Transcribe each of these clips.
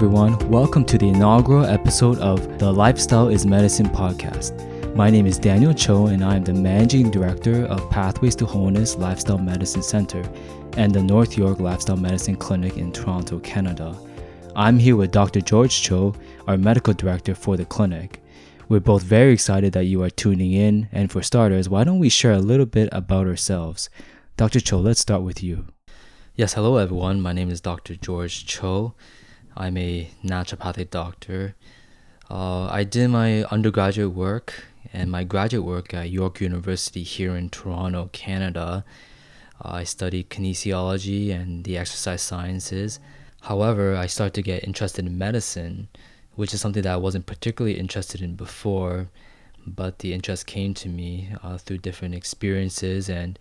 Everyone. Welcome to the inaugural episode of the Lifestyle is Medicine podcast. My name is Daniel Cho, and I am the Managing Director of Pathways to Wholeness Lifestyle Medicine Center and the North York Lifestyle Medicine Clinic in Toronto, Canada. I'm here with Dr. George Cho, our Medical Director for the clinic. We're both very excited that you are tuning in, and for starters, why don't we share a little bit about ourselves? Dr. Cho, let's start with you. Yes, hello everyone. My name is Dr. George Cho. I'm a naturopathic doctor. Uh, I did my undergraduate work and my graduate work at York University here in Toronto, Canada. Uh, I studied kinesiology and the exercise sciences. However, I started to get interested in medicine, which is something that I wasn't particularly interested in before, but the interest came to me uh, through different experiences. And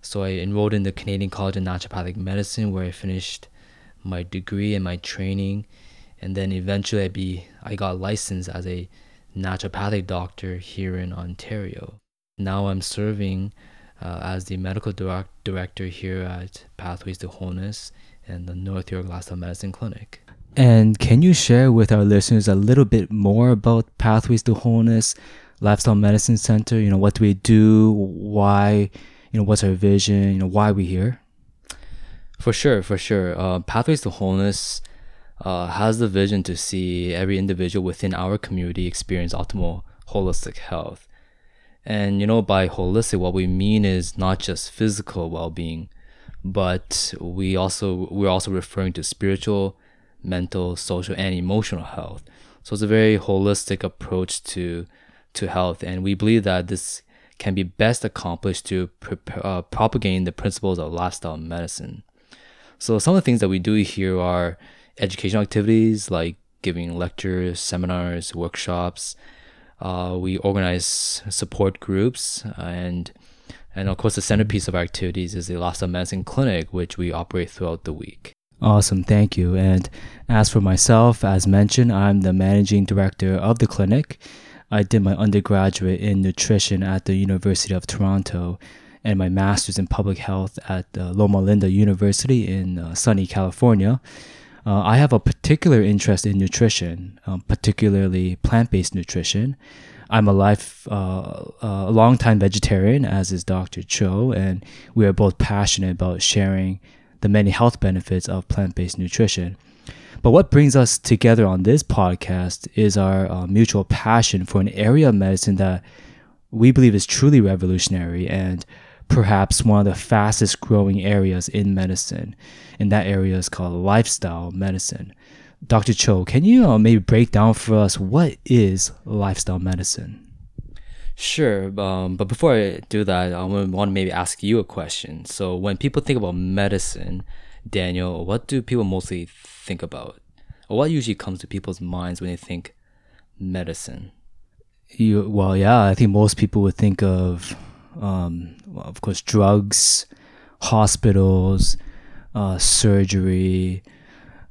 so I enrolled in the Canadian College of Naturopathic Medicine, where I finished my degree and my training, and then eventually I be I got licensed as a naturopathic doctor here in Ontario. Now I'm serving uh, as the medical direct- director here at Pathways to Wholeness and the North York Lifestyle Medicine Clinic. And can you share with our listeners a little bit more about Pathways to Wholeness Lifestyle Medicine Center? You know, what do we do? Why? You know, what's our vision? You know, why are we here? For sure, for sure. Uh, Pathways to Wholeness uh, has the vision to see every individual within our community experience optimal holistic health. And you know, by holistic, what we mean is not just physical well-being, but we also we're also referring to spiritual, mental, social, and emotional health. So it's a very holistic approach to to health, and we believe that this can be best accomplished to uh, propagating the principles of lifestyle medicine. So some of the things that we do here are educational activities like giving lectures, seminars, workshops. Uh, we organize support groups and and of course the centerpiece of our activities is the lifestyle medicine clinic which we operate throughout the week. Awesome, thank you. And as for myself, as mentioned, I'm the managing director of the clinic. I did my undergraduate in nutrition at the University of Toronto and my master's in public health at uh, Loma Linda University in uh, sunny California. Uh, I have a particular interest in nutrition, um, particularly plant based nutrition. I'm a life, uh, a long-time vegetarian, as is Dr. Cho, and we are both passionate about sharing the many health benefits of plant-based nutrition. But what brings us together on this podcast is our uh, mutual passion for an area of medicine that we believe is truly revolutionary and perhaps one of the fastest growing areas in medicine. And that area is called lifestyle medicine. Dr. Cho, can you uh, maybe break down for us what is lifestyle medicine? Sure, um, but before I do that, I want to maybe ask you a question. So, when people think about medicine, Daniel, what do people mostly think about? Or what usually comes to people's minds when they think medicine? You, well, yeah, I think most people would think of um, well, of course, drugs, hospitals, uh, surgery,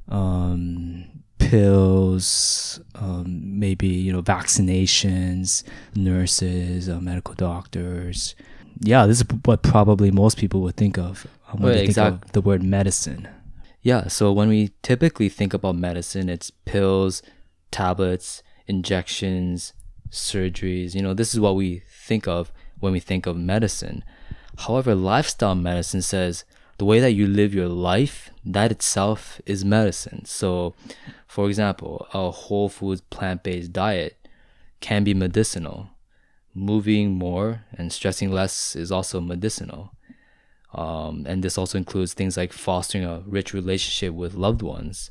um, pills, um, maybe you know vaccinations, nurses, uh, medical doctors. Yeah, this is what probably most people would think of when right, they exactly. think of the word medicine. Yeah, so when we typically think about medicine, it's pills, tablets, injections, surgeries. You know, this is what we think of when we think of medicine. However, lifestyle medicine says the way that you live your life, that itself is medicine. So, for example, a whole foods plant based diet can be medicinal. Moving more and stressing less is also medicinal. Um, and this also includes things like fostering a rich relationship with loved ones.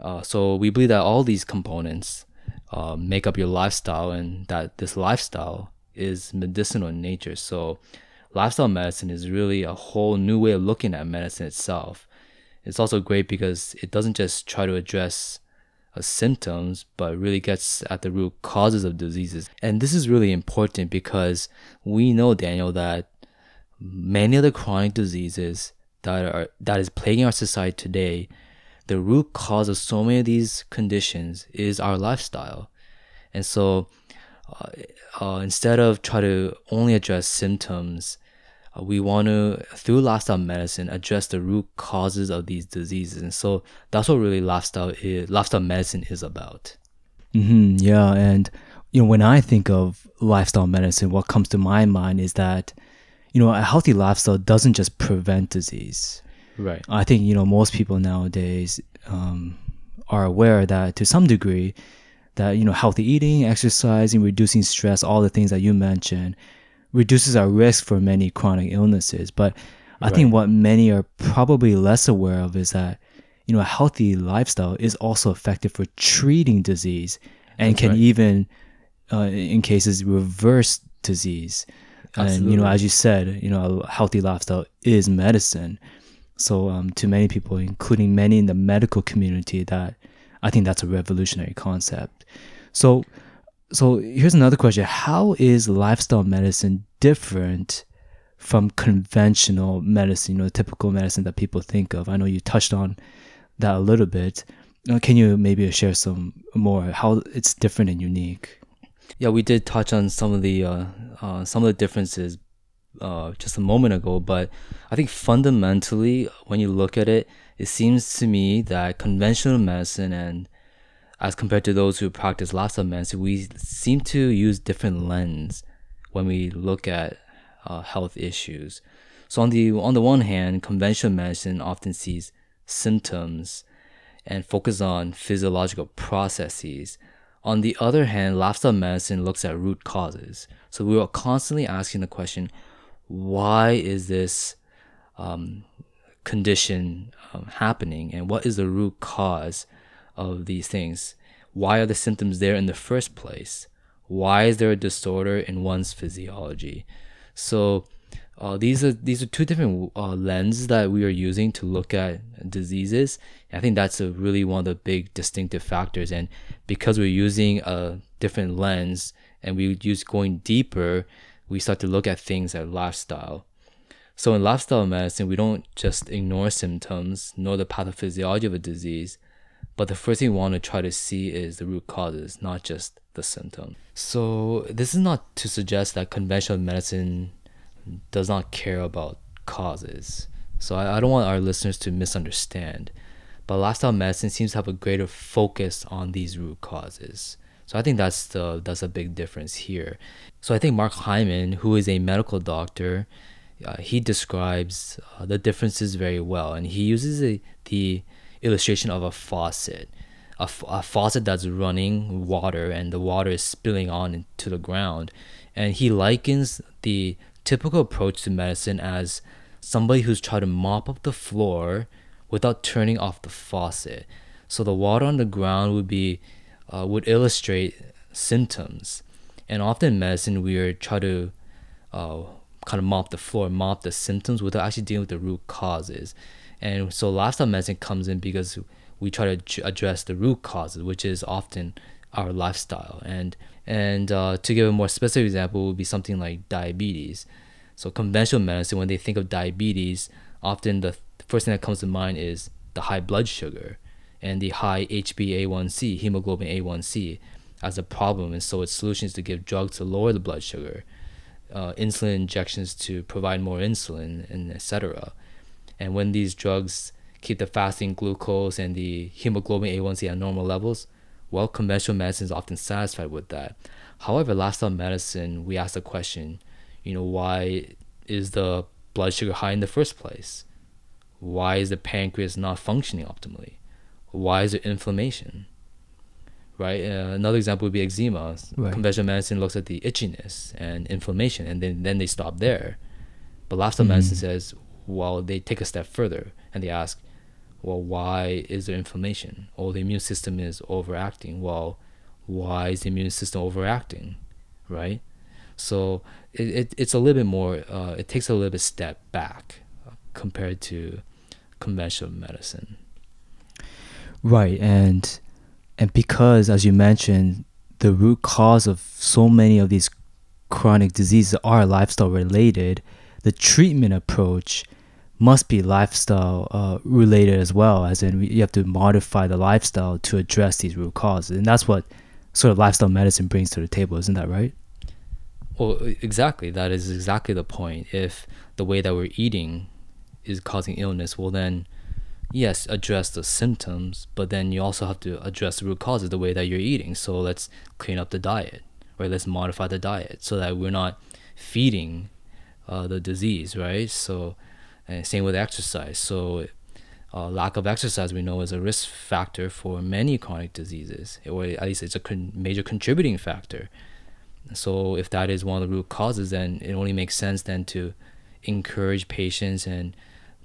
Uh, so we believe that all these components uh, make up your lifestyle, and that this lifestyle is medicinal in nature. So, lifestyle medicine is really a whole new way of looking at medicine itself. It's also great because it doesn't just try to address uh, symptoms, but really gets at the root causes of diseases. And this is really important because we know, Daniel, that many of the chronic diseases that are that is plaguing our society today, the root cause of so many of these conditions is our lifestyle. And so uh, uh, instead of try to only address symptoms, uh, we want to through lifestyle medicine address the root causes of these diseases. And so that's what really lifestyle is lifestyle medicine is about. Mm-hmm, yeah. And you know when i think of lifestyle medicine what comes to my mind is that you know a healthy lifestyle doesn't just prevent disease. Right. I think you know most people nowadays um, are aware that to some degree that you know healthy eating exercising reducing stress all the things that you mentioned reduces our risk for many chronic illnesses. But I right. think what many are probably less aware of is that you know a healthy lifestyle is also effective for treating disease and That's can right. even uh, in cases reverse disease. Absolutely. And you know, as you said, you know, a healthy lifestyle is medicine. So um, to many people, including many in the medical community, that I think that's a revolutionary concept. So so here's another question. How is lifestyle medicine different from conventional medicine you know typical medicine that people think of? I know you touched on that a little bit. Uh, can you maybe share some more how it's different and unique? Yeah we did touch on some of the uh, uh, some of the differences uh, just a moment ago but i think fundamentally when you look at it it seems to me that conventional medicine and as compared to those who practice lifestyle medicine, we seem to use different lens when we look at uh, health issues. So on the on the one hand, conventional medicine often sees symptoms and focus on physiological processes. On the other hand, lifestyle medicine looks at root causes. So we are constantly asking the question, why is this um, condition um, happening, and what is the root cause? Of these things. Why are the symptoms there in the first place? Why is there a disorder in one's physiology? So uh, these are these are two different uh, lenses that we are using to look at diseases. I think that's a really one of the big distinctive factors. And because we're using a different lens and we use going deeper, we start to look at things at lifestyle. So in lifestyle medicine, we don't just ignore symptoms nor the pathophysiology of a disease, but the first thing we want to try to see is the root causes, not just the symptom. So this is not to suggest that conventional medicine does not care about causes. So I, I don't want our listeners to misunderstand. But lifestyle medicine seems to have a greater focus on these root causes. So I think that's the that's a big difference here. So I think Mark Hyman, who is a medical doctor, uh, he describes uh, the differences very well, and he uses a, the illustration of a faucet. a faucet that's running water and the water is spilling on to the ground. And he likens the typical approach to medicine as somebody who's trying to mop up the floor without turning off the faucet. So the water on the ground would be uh, would illustrate symptoms, and often in medicine we are trying to uh, kind of mop the floor, mop the symptoms without actually dealing with the root causes. And so lifestyle medicine comes in because we try to address the root causes, which is often our lifestyle. And and uh, to give a more specific example, would be something like diabetes. So conventional medicine, when they think of diabetes, often the first thing that comes to mind is the high blood sugar and the high HbA1c, hemoglobin A1c, as a problem. And so its solution is to give drugs to lower the blood sugar, uh, insulin injections to provide more insulin, and etc. And when these drugs keep the fasting glucose and the hemoglobin A1C at normal levels, well, conventional medicine is often satisfied with that. However, lifestyle medicine, we ask the question, you know, why is the blood sugar high in the first place? Why is the pancreas not functioning optimally? Why is there inflammation? Right. Uh, another example would be eczema. Right. Conventional medicine looks at the itchiness and inflammation, and then then they stop there. But lifestyle mm-hmm. medicine says, well, they take a step further and they ask, well, why is there inflammation? Oh, the immune system is overacting. Well, why is the immune system overacting? Right? So it, it it's a little bit more, uh, it takes a little bit step back uh, compared to conventional medicine. Right. And, and because, as you mentioned, the root cause of so many of these chronic diseases are lifestyle related, the treatment approach must be lifestyle uh, related as well, as in you have to modify the lifestyle to address these root causes, and that's what sort of lifestyle medicine brings to the table, isn't that right? Well, exactly. That is exactly the point. If the way that we're eating is causing illness, well, then yes, address the symptoms, but then you also have to address the root causes, the way that you're eating. So let's clean up the diet, right? Let's modify the diet so that we're not feeding uh, the disease, right? So, and same with exercise. So, uh, lack of exercise we know is a risk factor for many chronic diseases, or at least it's a con- major contributing factor. So, if that is one of the root causes, then it only makes sense then to encourage patients and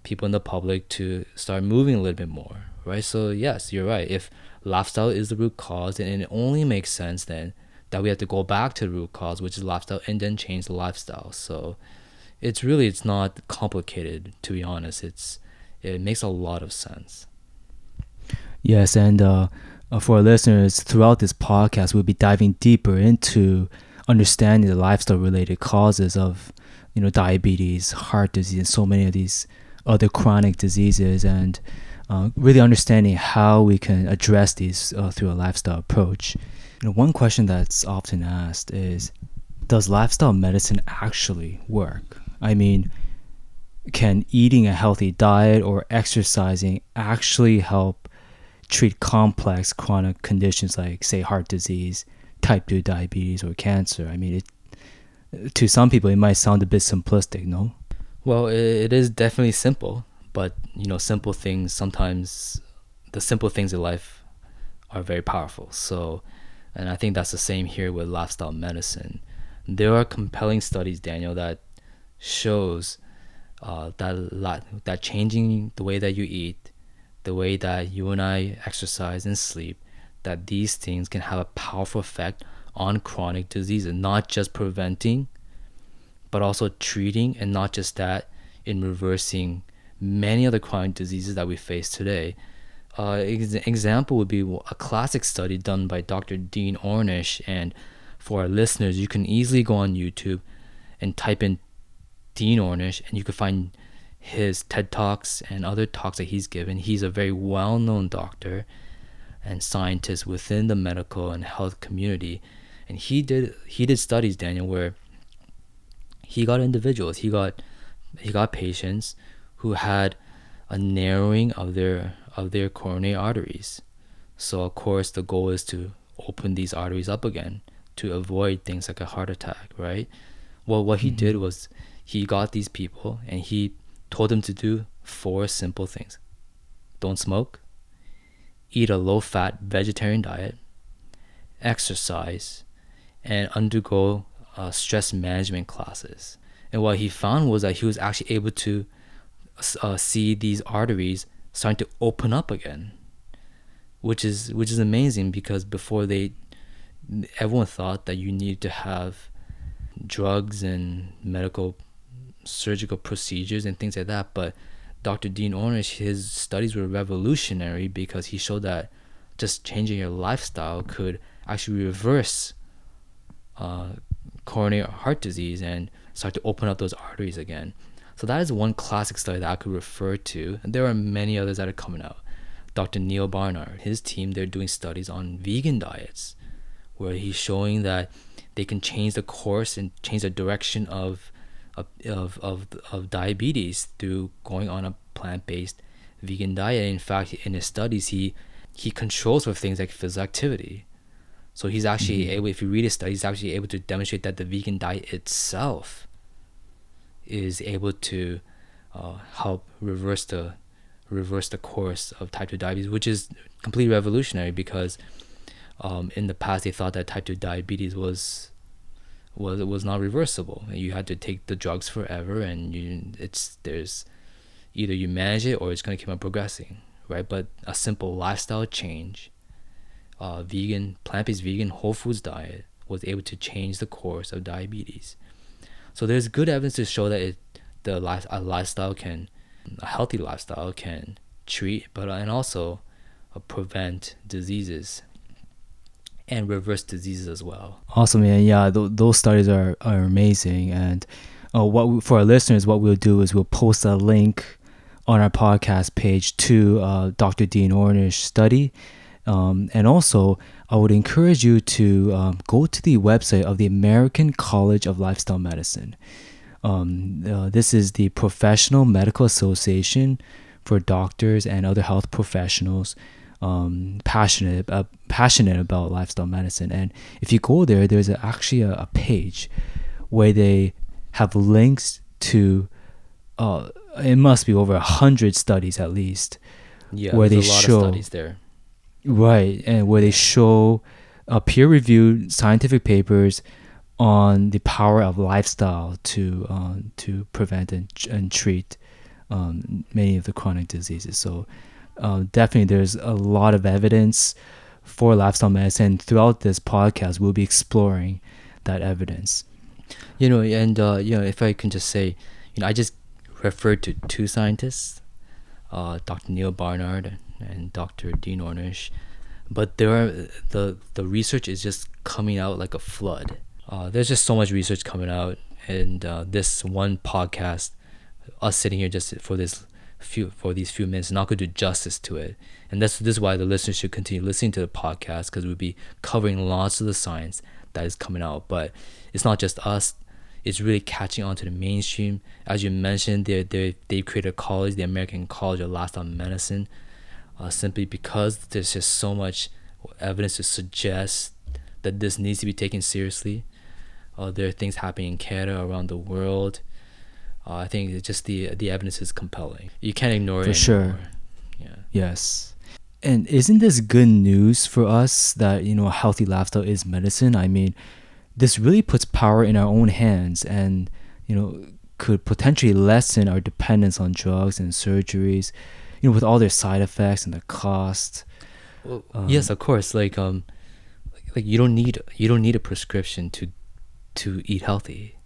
people in the public to start moving a little bit more, right? So yes, you're right. If lifestyle is the root cause, then it only makes sense then that we have to go back to the root cause, which is lifestyle, and then change the lifestyle. So it's really it's not complicated to be honest. It's it makes a lot of sense. Yes, and uh, uh for our listeners, throughout this podcast, we'll be diving deeper into understanding the lifestyle related causes of you know diabetes, heart disease, and so many of these other chronic diseases and uh, really understanding how we can address these uh, through a lifestyle approach. You know, one question that's often asked is, does lifestyle medicine actually work? I mean, can eating a healthy diet or exercising actually help treat complex chronic conditions like, say, heart disease, type 2 diabetes, or cancer? I mean, it, to some people, it might sound a bit simplistic, no? Well, it is definitely simple, but you know, simple things sometimes the simple things in life are very powerful. So, and I think that's the same here with lifestyle medicine. There are compelling studies, Daniel, that shows uh, that that changing the way that you eat, the way that you and I exercise and sleep, that these things can have a powerful effect on chronic diseases, not just preventing but also treating and not just that in reversing many of the chronic diseases that we face today. Uh, ex- example would be a classic study done by Dr. Dean Ornish, and for our listeners, you can easily go on YouTube and type in Dean Ornish, and you can find his TED Talks and other talks that he's given. He's a very well known doctor and scientist within the medical and health community. And he did he did studies, Daniel, where he got individuals he got he got patients who had a narrowing of their of their coronary arteries so of course the goal is to open these arteries up again to avoid things like a heart attack right well what he mm-hmm. did was he got these people and he told them to do four simple things. Don't smoke. Eat a low fat vegetarian diet. Exercise. And undergo uh, stress management classes. And what he found was that he was actually able to uh, see these arteries starting to open up again, which is which is amazing because before they, everyone thought that you need to have drugs and medical surgical procedures and things like that. But Dr. Dean Ornish, his studies were revolutionary because he showed that just changing your lifestyle could actually reverse uh, coronary heart disease and start to open up those arteries again. So that is one classic study that I could refer to. And there are many others that are coming out. Dr. Neal Barnard, his team, they're doing studies on vegan diets, where he's showing that they can change the course and change the direction of of of, of diabetes through going on a plant-based vegan diet. In fact, in his studies, he he controls for things like physical activity. So he's actually mm-hmm. able, if you read his study, he's actually able to demonstrate that the vegan diet itself is able to uh, help reverse the reverse the course of type 2 diabetes, which is completely revolutionary because um, in the past they thought that type 2 diabetes was was it was not reversible. You had to take the drugs forever, and you it's there's either you manage it or it's to keep on progressing, right? But a simple lifestyle change uh, vegan, plant-based vegan whole foods diet was able to change the course of diabetes. So there's good evidence to show that it, the life, a lifestyle can, a healthy lifestyle can treat, but and also uh, prevent diseases and reverse diseases as well. Awesome, man. Yeah, th- those studies are, are amazing. And uh, what we, for our listeners, what we'll do is we'll post a link on our podcast page to uh, Dr. Dean Ornish study um, and also, I would encourage you to um, go to the website of the American College of Lifestyle Medicine. Um, uh, this is the Professional Medical Association for doctors and other health professionals um, passionate uh, passionate about lifestyle medicine. And if you go there, there's a, actually a, a, page where they have links to. Uh, it must be over a hundred studies at least. Yeah, where they show studies there. Right, and where they show uh, peer-reviewed scientific papers on the power of lifestyle to uh, to prevent and, and treat um, many of the chronic diseases. So uh, definitely there's a lot of evidence for lifestyle medicine. Throughout this podcast, we'll be exploring that evidence. You know, and uh, you know, if I can just say, you know, I just referred to two scientists, uh, Dr. Neal Barnard and Dr. Dean Ornish, but there are the the research is just coming out like a flood. Uh, there's just so much research coming out, and uh, this one podcast, us sitting here just for this few for these few minutes not going to do justice to it. And that's this is why the listeners should continue listening to the podcast because we'll be covering lots of the science that is coming out. But it's not just us; it's really catching on to the mainstream. As you mentioned, they they they created a college, the American College of Lifestyle Medicine, uh, simply because there's just so much evidence to suggest that this needs to be taken seriously. Uh, there are things happening in Canada around the world uh, I think just the the evidence is compelling. You can't ignore for it. For sure. Yeah. Yes. And isn't this good news for us that you know a healthy lifestyle is medicine? I mean, this really puts power in our own hands, and you know could potentially lessen our dependence on drugs and surgeries, you know, with all their side effects and the cost. Well, um, yes, of course. Like um, like, like you don't need you don't need a prescription to to eat healthy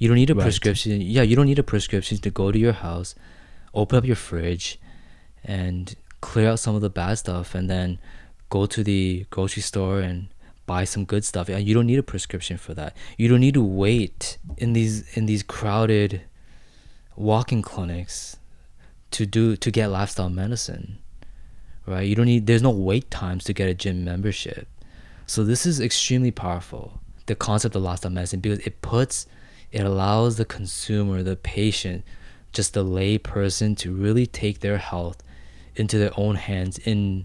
you don't need a right. prescription. Yeah, you don't need a prescription to go to your house, open up your fridge, and clear out some of the bad stuff, and then go to the grocery store and buy some good stuff. And you don't need a prescription for that. You don't need to wait in these in these crowded walking clinics to do to get lifestyle medicine. Right? You don't need there's no wait times to get a gym membership. So this is extremely powerful. The concept of lifestyle medicine because it puts it allows the consumer, the patient, just the lay person to really take their health into their own hands in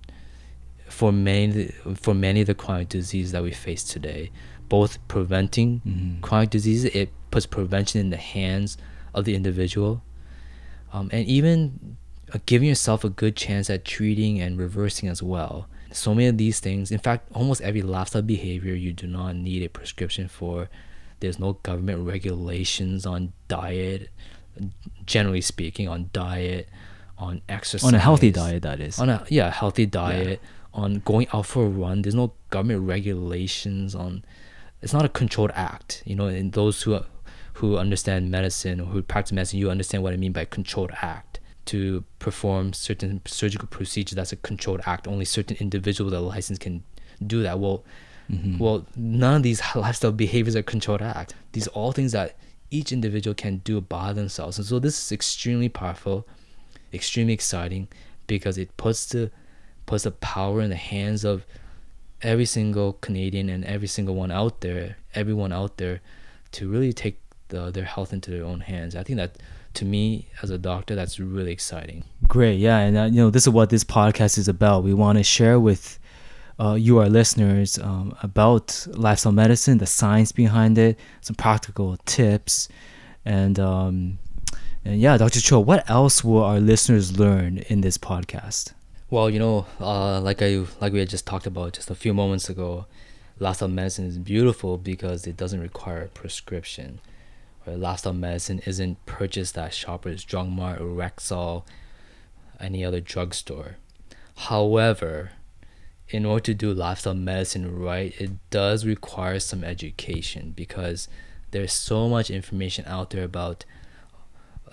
for many for many of the chronic diseases that we face today. Both preventing mm-hmm. chronic diseases, it puts prevention in the hands of the individual, um, and even uh, giving yourself a good chance at treating and reversing as well. So many of these things, in fact, almost every lifestyle behavior you do not need a prescription for there's no government regulations on diet, generally speaking, on diet, on exercise. On a healthy diet, that is. On a yeah, healthy diet. Yeah. On going out for a run, there's no government regulations on. It's not a controlled act, you know. And those who who understand medicine or who practice medicine, you understand what I mean by controlled act. To perform certain surgical procedures, that's a controlled act. Only certain individuals that are licensed can do that. Well, Mm-hmm. Well, none of these lifestyle behaviors are controlled act. These are all things that each individual can do by themselves. And so this is extremely powerful, extremely exciting because it puts the puts the power in the hands of every single Canadian and every single one out there, everyone out there, to really take the, their health into their own hands. I think that to me as a doctor, that's really exciting. Great, yeah, and uh, you know this is what this podcast is about. We want to share with uh, you, our listeners, um, about lifestyle medicine, the science behind it, some practical tips, and um, and yeah, Dr. Cho, what else will our listeners learn in this podcast? Well, you know, uh, like I like we had just talked about just a few moments ago, lifestyle medicine is beautiful because it doesn't require a prescription. Right? Lifestyle medicine isn't purchased at Shoppers Drug Mart or Rexall, any other drugstore. However, in order to do lifestyle medicine right, it does require some education because there's so much information out there about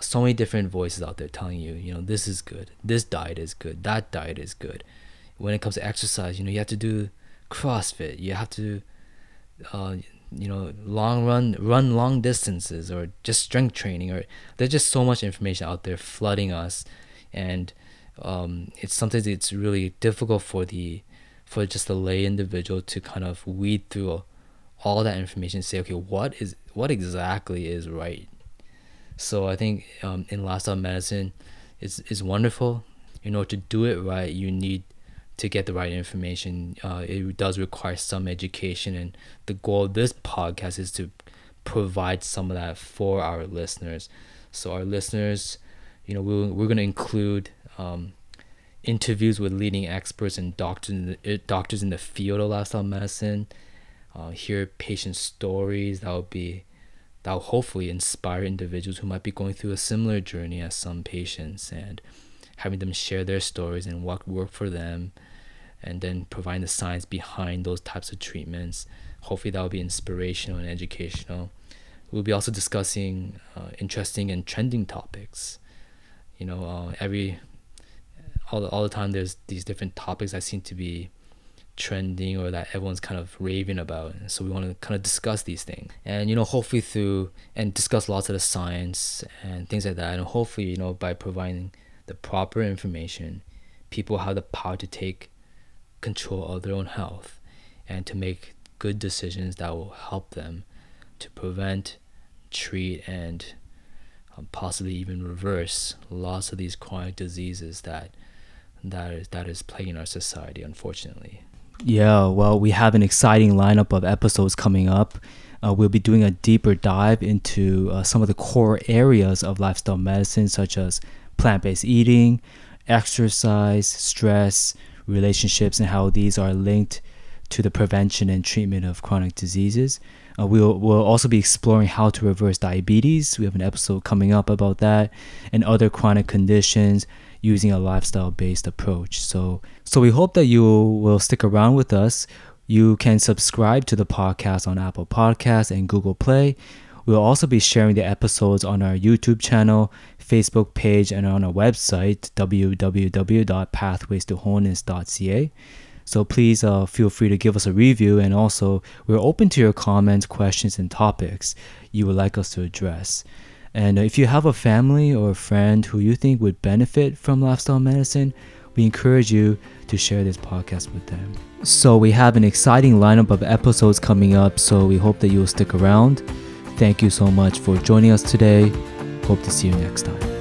so many different voices out there telling you, you know, this is good, this diet is good, that diet is good. When it comes to exercise, you know, you have to do CrossFit, you have to, uh, you know, long run, run long distances, or just strength training, or there's just so much information out there flooding us, and um, it's sometimes it's really difficult for the for just a lay individual to kind of weed through all that information and say, okay, what is what exactly is right? So I think um, in lifestyle medicine, is is wonderful. You know, to do it right, you need to get the right information. Uh, it does require some education, and the goal of this podcast is to provide some of that for our listeners. So our listeners, you know, we're, we're going to include um, interviews with leading experts and doctors in the, eh, doctors in the field of lifestyle medicine. Uh, hear patient stories that will be that will hopefully inspire individuals who might be going through a similar journey as some patients and having them share their stories and what worked for them and then providing the science behind those types of treatments hopefully that will be inspirational and educational we'll be also discussing uh, interesting and trending topics you know uh, every all the, all the time there's these different topics that seem to be trending or that everyone's kind of raving about. And so we want to kind of discuss these things. And you know hopefully through and discuss lots of the science and things like that. And hopefully you know by providing the proper information people have the power to take control of their own health and to make good decisions that will help them to prevent treat and um, possibly even reverse lots of these chronic diseases that that is that is plaguing our society unfortunately. Yeah well we have an exciting lineup of episodes coming up. Uh, we'll be doing a deeper dive into uh, some of the core areas of lifestyle medicine such as plant-based eating exercise stress relationships and how these are linked to the prevention and treatment of chronic diseases. Uh, we'll, we'll also be exploring how to reverse diabetes. We have an episode coming up about that and other chronic conditions using a lifestyle based approach. So, so we hope that you will stick around with us. You can subscribe to the podcast on Apple Podcasts and Google Play. We'll also be sharing the episodes on our YouTube channel, Facebook page, and on our website, www.pathwaystowholeness.ca. So please uh, feel free to give us a review, and also we're open to your comments, questions, and topics you would like us to address. And if you have a family or a friend who you think would benefit from lifestyle medicine, we encourage you to share this podcast with them. So we have an exciting lineup of episodes coming up, so we hope that you'll stick around. Thank you so much for joining us today. Hope to see you next time.